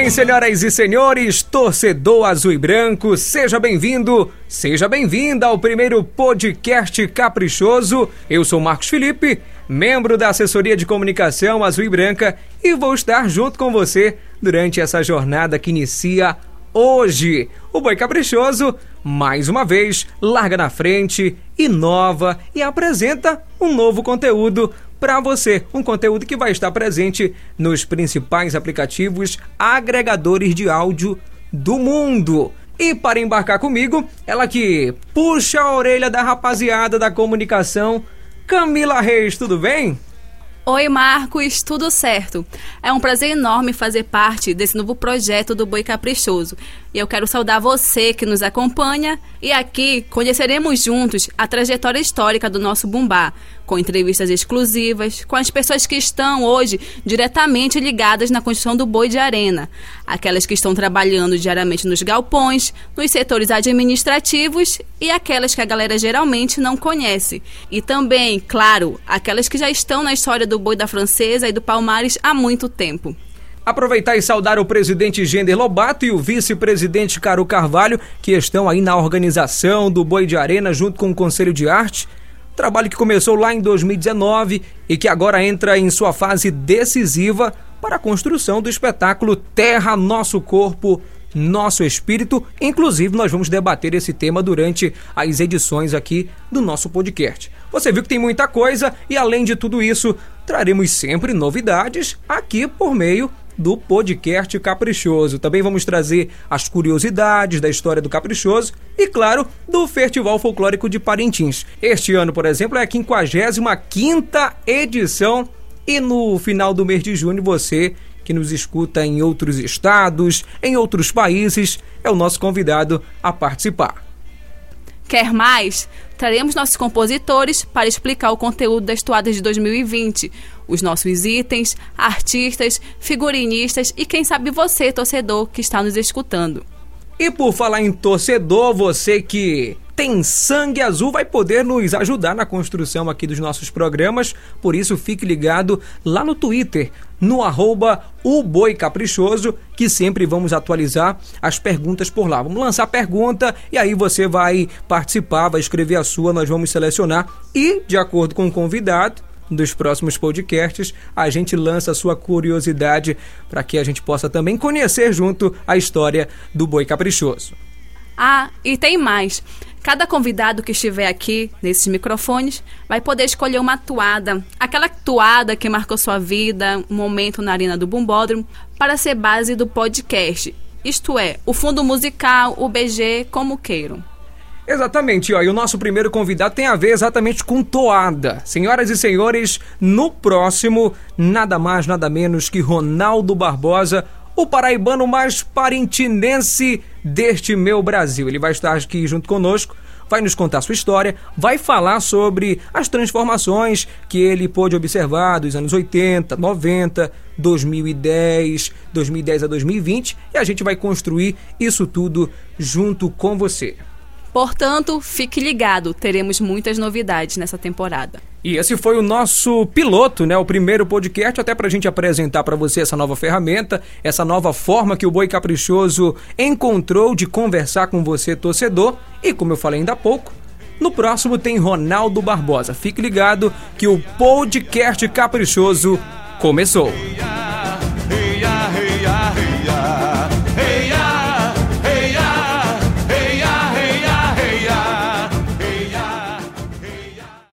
bem, senhoras e senhores, torcedor azul e branco, seja bem-vindo, seja bem-vinda ao primeiro podcast caprichoso. Eu sou Marcos Felipe, membro da assessoria de comunicação azul e branca, e vou estar junto com você durante essa jornada que inicia hoje. O Boi Caprichoso, mais uma vez, larga na frente, inova e apresenta um novo conteúdo para você. Um conteúdo que vai estar presente nos principais aplicativos agregadores de áudio do mundo. E para embarcar comigo, ela que puxa a orelha da rapaziada da comunicação, Camila Reis, tudo bem? Oi, Marcos, tudo certo? É um prazer enorme fazer parte desse novo projeto do Boi Caprichoso. E eu quero saudar você que nos acompanha. E aqui conheceremos juntos a trajetória histórica do nosso Bumbá, com entrevistas exclusivas com as pessoas que estão hoje diretamente ligadas na construção do boi de arena, aquelas que estão trabalhando diariamente nos galpões, nos setores administrativos e aquelas que a galera geralmente não conhece. E também, claro, aquelas que já estão na história do boi da francesa e do Palmares há muito tempo. Aproveitar e saudar o presidente Gender Lobato e o vice-presidente Caro Carvalho, que estão aí na organização do Boi de Arena junto com o Conselho de Arte. Trabalho que começou lá em 2019 e que agora entra em sua fase decisiva para a construção do espetáculo Terra Nosso Corpo, Nosso Espírito. Inclusive, nós vamos debater esse tema durante as edições aqui do nosso podcast. Você viu que tem muita coisa e, além de tudo isso, traremos sempre novidades aqui por meio do podcast Caprichoso. Também vamos trazer as curiosidades da história do Caprichoso e, claro, do Festival Folclórico de Parintins. Este ano, por exemplo, é a 55ª edição e no final do mês de junho você que nos escuta em outros estados, em outros países, é o nosso convidado a participar. Quer mais? Traremos nossos compositores para explicar o conteúdo das toadas de 2020, os nossos itens, artistas, figurinistas e quem sabe você, torcedor, que está nos escutando. E por falar em torcedor, você que tem sangue azul vai poder nos ajudar na construção aqui dos nossos programas. Por isso, fique ligado lá no Twitter, no arroba o Boi Caprichoso, que sempre vamos atualizar as perguntas por lá. Vamos lançar pergunta e aí você vai participar, vai escrever a sua, nós vamos selecionar e, de acordo com o convidado, dos próximos podcasts, a gente lança a sua curiosidade para que a gente possa também conhecer junto a história do boi caprichoso. Ah, e tem mais. Cada convidado que estiver aqui nesses microfones vai poder escolher uma toada, aquela toada que marcou sua vida, um momento na arena do Bumbódromo, para ser base do podcast. Isto é, o fundo musical, o BG, como queiram. Exatamente, ó, e o nosso primeiro convidado tem a ver exatamente com toada. Senhoras e senhores, no próximo, nada mais, nada menos que Ronaldo Barbosa, o paraibano mais parintinense deste meu Brasil. Ele vai estar aqui junto conosco, vai nos contar sua história, vai falar sobre as transformações que ele pôde observar dos anos 80, 90, 2010, 2010 a 2020 e a gente vai construir isso tudo junto com você. Portanto, fique ligado, teremos muitas novidades nessa temporada. E esse foi o nosso piloto, né? O primeiro podcast, até para a gente apresentar para você essa nova ferramenta, essa nova forma que o Boi Caprichoso encontrou de conversar com você, torcedor. E como eu falei ainda há pouco, no próximo tem Ronaldo Barbosa. Fique ligado que o podcast Caprichoso começou.